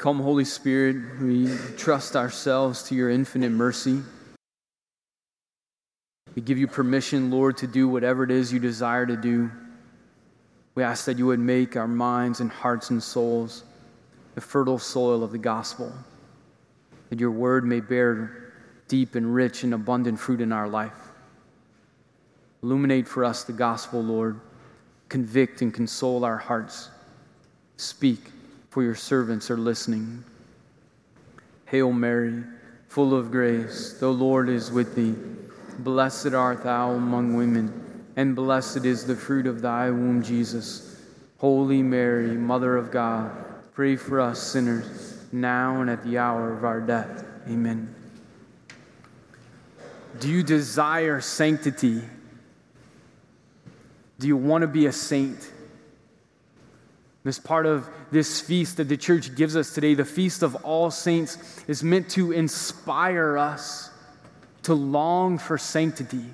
Come, Holy Spirit, we trust ourselves to your infinite mercy. We give you permission, Lord, to do whatever it is you desire to do. We ask that you would make our minds and hearts and souls the fertile soil of the gospel, that your word may bear deep and rich and abundant fruit in our life. Illuminate for us the gospel, Lord. Convict and console our hearts. Speak for your servants are listening. Hail Mary, full of grace, the Lord is with thee. Blessed art thou among women, and blessed is the fruit of thy womb, Jesus. Holy Mary, Mother of God, pray for us sinners, now and at the hour of our death. Amen. Do you desire sanctity? Do you want to be a saint? This part of this feast that the church gives us today, the Feast of All Saints, is meant to inspire us to long for sanctity.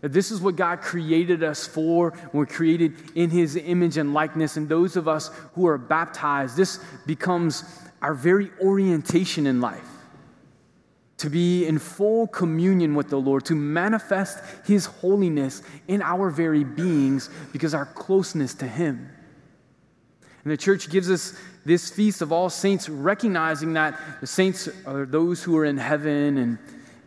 That this is what God created us for. We're created in His image and likeness. And those of us who are baptized, this becomes our very orientation in life to be in full communion with the Lord, to manifest His holiness in our very beings because our closeness to Him. And the church gives us this feast of all saints, recognizing that the saints are those who are in heaven, and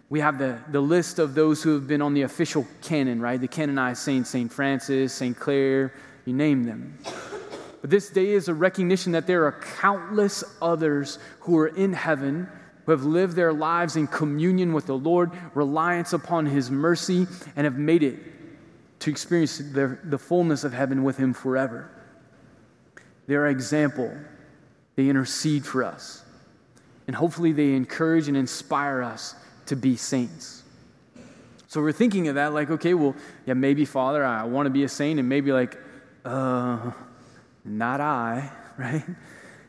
we have the, the list of those who have been on the official canon, right? The canonized saints, St. Francis, St. Clare, you name them. But this day is a recognition that there are countless others who are in heaven who have lived their lives in communion with the Lord, reliance upon His mercy, and have made it to experience the, the fullness of heaven with Him forever. They're example. They intercede for us. And hopefully they encourage and inspire us to be saints. So we're thinking of that like, okay, well, yeah, maybe, Father, I want to be a saint, and maybe like, uh, not I, right?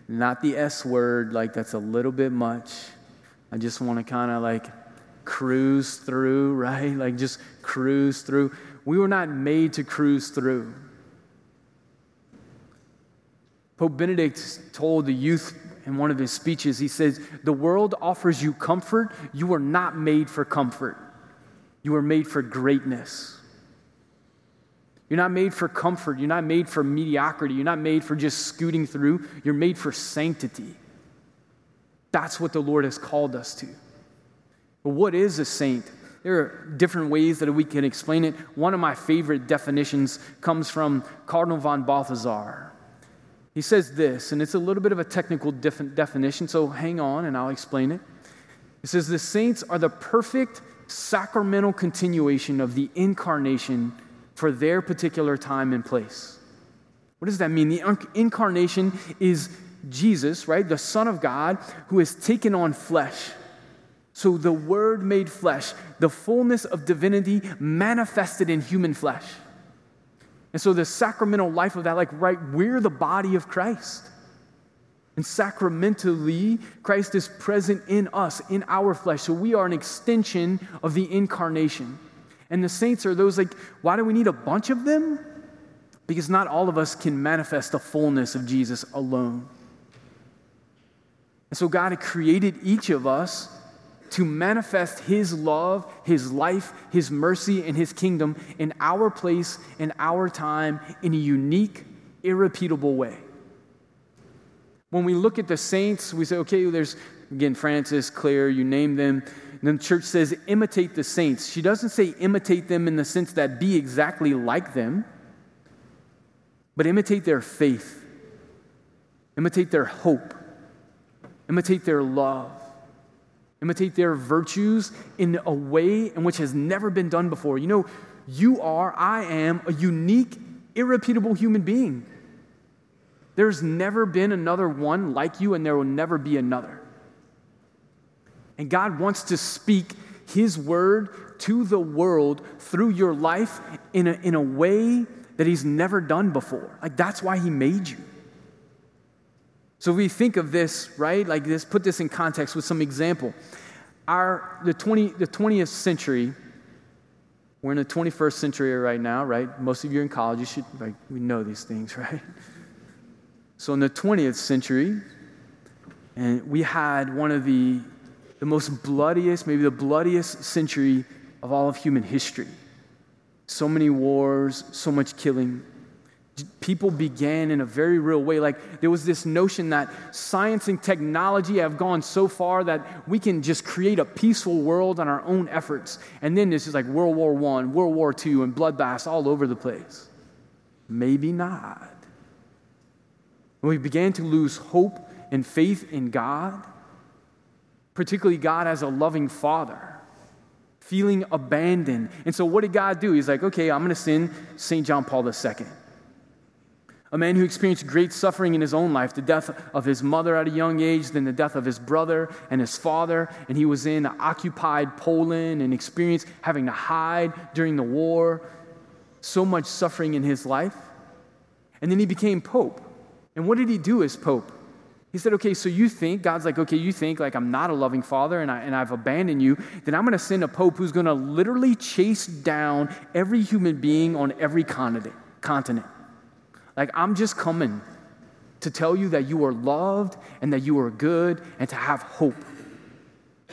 Not the S word, like that's a little bit much. I just want to kind of like cruise through, right? Like just cruise through. We were not made to cruise through. Pope Benedict told the youth in one of his speeches, he says, The world offers you comfort. You are not made for comfort, you are made for greatness. You're not made for comfort. You're not made for mediocrity. You're not made for just scooting through. You're made for sanctity. That's what the Lord has called us to. But what is a saint? There are different ways that we can explain it. One of my favorite definitions comes from Cardinal von Balthasar. He says this, and it's a little bit of a technical definition, so hang on and I'll explain it. He says, The saints are the perfect sacramental continuation of the incarnation for their particular time and place. What does that mean? The incarnation is Jesus, right? The Son of God who has taken on flesh. So the Word made flesh, the fullness of divinity manifested in human flesh. And so the sacramental life of that, like, right, we're the body of Christ. And sacramentally, Christ is present in us, in our flesh. So we are an extension of the incarnation. And the saints are those like, why do we need a bunch of them? Because not all of us can manifest the fullness of Jesus alone. And so God had created each of us to manifest His love, His life, His mercy, and His kingdom in our place, in our time, in a unique, irrepeatable way. When we look at the saints, we say, okay, there's, again, Francis, Clare, you name them. And then the church says, imitate the saints. She doesn't say imitate them in the sense that be exactly like them, but imitate their faith, imitate their hope, imitate their love imitate their virtues in a way in which has never been done before. You know, you are, I am, a unique, irrepeatable human being. There's never been another one like you, and there will never be another. And God wants to speak His word to the world through your life in a, in a way that He's never done before. Like, that's why He made you. So we think of this, right? Like this, put this in context with some example. Our the 20 the 20th century, we're in the 21st century right now, right? Most of you are in college, you should like we know these things, right? So in the 20th century, And we had one of the, the most bloodiest, maybe the bloodiest century of all of human history. So many wars, so much killing. People began in a very real way. Like there was this notion that science and technology have gone so far that we can just create a peaceful world on our own efforts. And then this is like World War I, World War II, and bloodbaths all over the place. Maybe not. When we began to lose hope and faith in God, particularly God as a loving father, feeling abandoned. And so, what did God do? He's like, okay, I'm going to send St. John Paul II. A man who experienced great suffering in his own life, the death of his mother at a young age, then the death of his brother and his father. And he was in occupied Poland and experienced having to hide during the war. So much suffering in his life. And then he became Pope. And what did he do as Pope? He said, okay, so you think, God's like, okay, you think like I'm not a loving father and, I, and I've abandoned you, then I'm going to send a pope who's going to literally chase down every human being on every continent. continent. Like, I'm just coming to tell you that you are loved and that you are good and to have hope.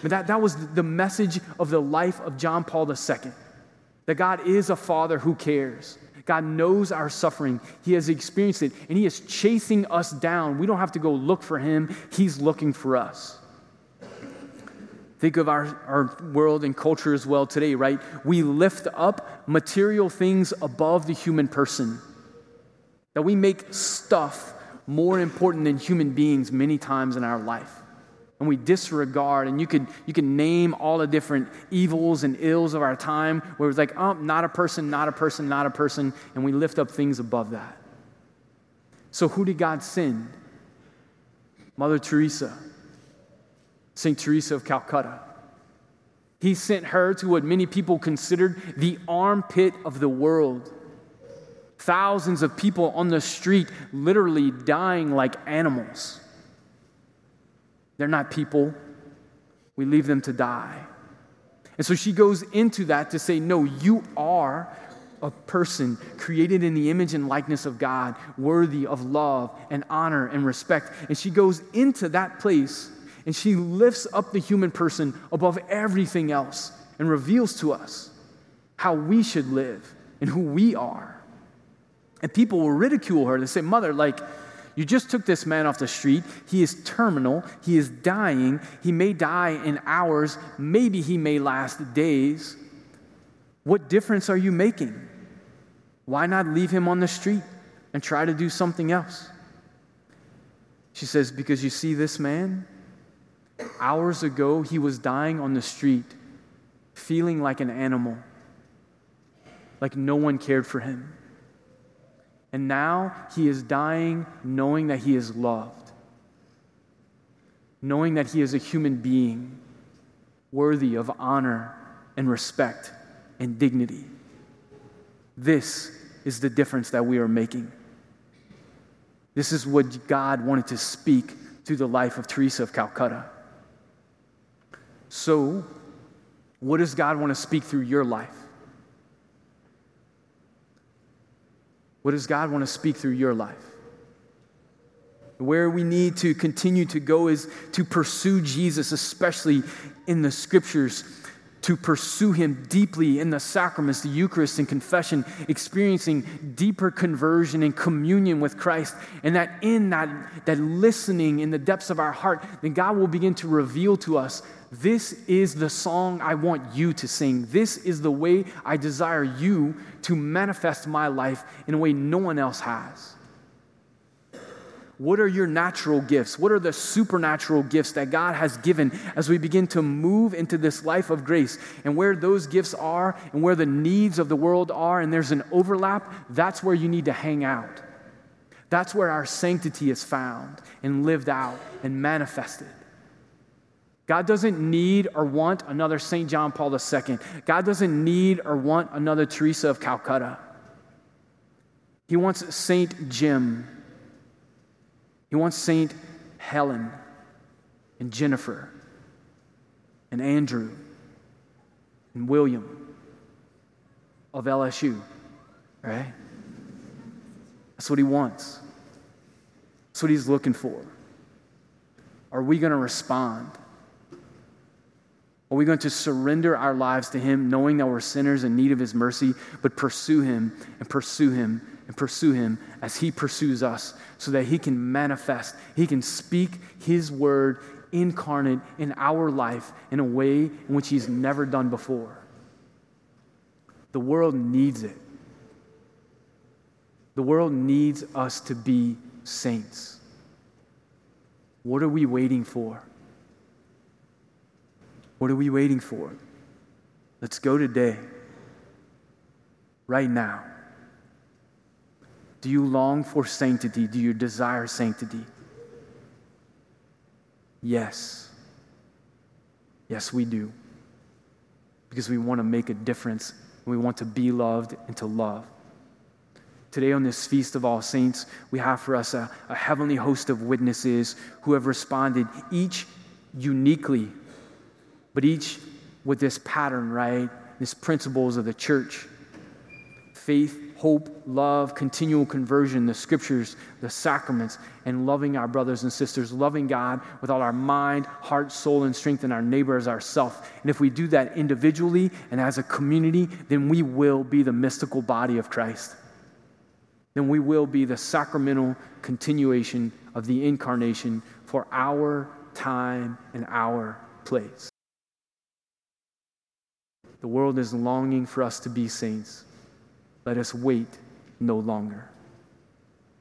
But that, that was the message of the life of John Paul II that God is a father who cares God knows our suffering. He has experienced it, and He is chasing us down. We don't have to go look for Him, He's looking for us. Think of our, our world and culture as well today, right? We lift up material things above the human person. That we make stuff more important than human beings many times in our life. And we disregard and you could you can name all the different evils and ills of our time where it's like oh not a person not a person not a person and we lift up things above that. So who did god send? Mother teresa. St teresa of calcutta. He sent her to what many people considered the armpit of the world thousands of people on the street literally dying like animals they're not people. We leave them to die. And so she goes into that to say, No, you are a person created in the image and likeness of God, worthy of love and honor and respect. And she goes into that place and she lifts up the human person above everything else and reveals to us how we should live and who we are. And people will ridicule her. They say, Mother, like, you just took this man off the street. He is terminal. He is dying. He may die in hours. Maybe he may last days. What difference are you making? Why not leave him on the street and try to do something else? She says, Because you see, this man, hours ago, he was dying on the street, feeling like an animal, like no one cared for him. And now he is dying knowing that he is loved, knowing that he is a human being worthy of honor and respect and dignity. This is the difference that we are making. This is what God wanted to speak through the life of Teresa of Calcutta. So, what does God want to speak through your life? What does God want to speak through your life? Where we need to continue to go is to pursue Jesus, especially in the scriptures, to pursue him deeply in the sacraments, the Eucharist, and confession, experiencing deeper conversion and communion with Christ. And that in that, that listening in the depths of our heart, then God will begin to reveal to us this is the song I want you to sing. This is the way I desire you to manifest my life in a way no one else has. What are your natural gifts? What are the supernatural gifts that God has given as we begin to move into this life of grace? And where those gifts are and where the needs of the world are, and there's an overlap, that's where you need to hang out. That's where our sanctity is found and lived out and manifested. God doesn't need or want another St. John Paul II. God doesn't need or want another Teresa of Calcutta. He wants St. Jim. He wants St. Helen and Jennifer and Andrew and William of LSU, right? That's what he wants. That's what he's looking for. Are we going to respond? Are we going to surrender our lives to Him, knowing that we're sinners in need of His mercy, but pursue Him and pursue Him and pursue Him as He pursues us so that He can manifest, He can speak His word incarnate in our life in a way in which He's never done before? The world needs it. The world needs us to be saints. What are we waiting for? What are we waiting for? Let's go today, right now. Do you long for sanctity? Do you desire sanctity? Yes. Yes, we do. Because we want to make a difference. And we want to be loved and to love. Today, on this Feast of All Saints, we have for us a, a heavenly host of witnesses who have responded, each uniquely, but each with this pattern, right? These principles of the church faith, hope, love, continual conversion, the scriptures, the sacraments, and loving our brothers and sisters, loving God with all our mind, heart, soul, and strength, and our neighbor as ourself. And if we do that individually and as a community, then we will be the mystical body of Christ then we will be the sacramental continuation of the incarnation for our time and our place. The world is longing for us to be saints. Let us wait no longer.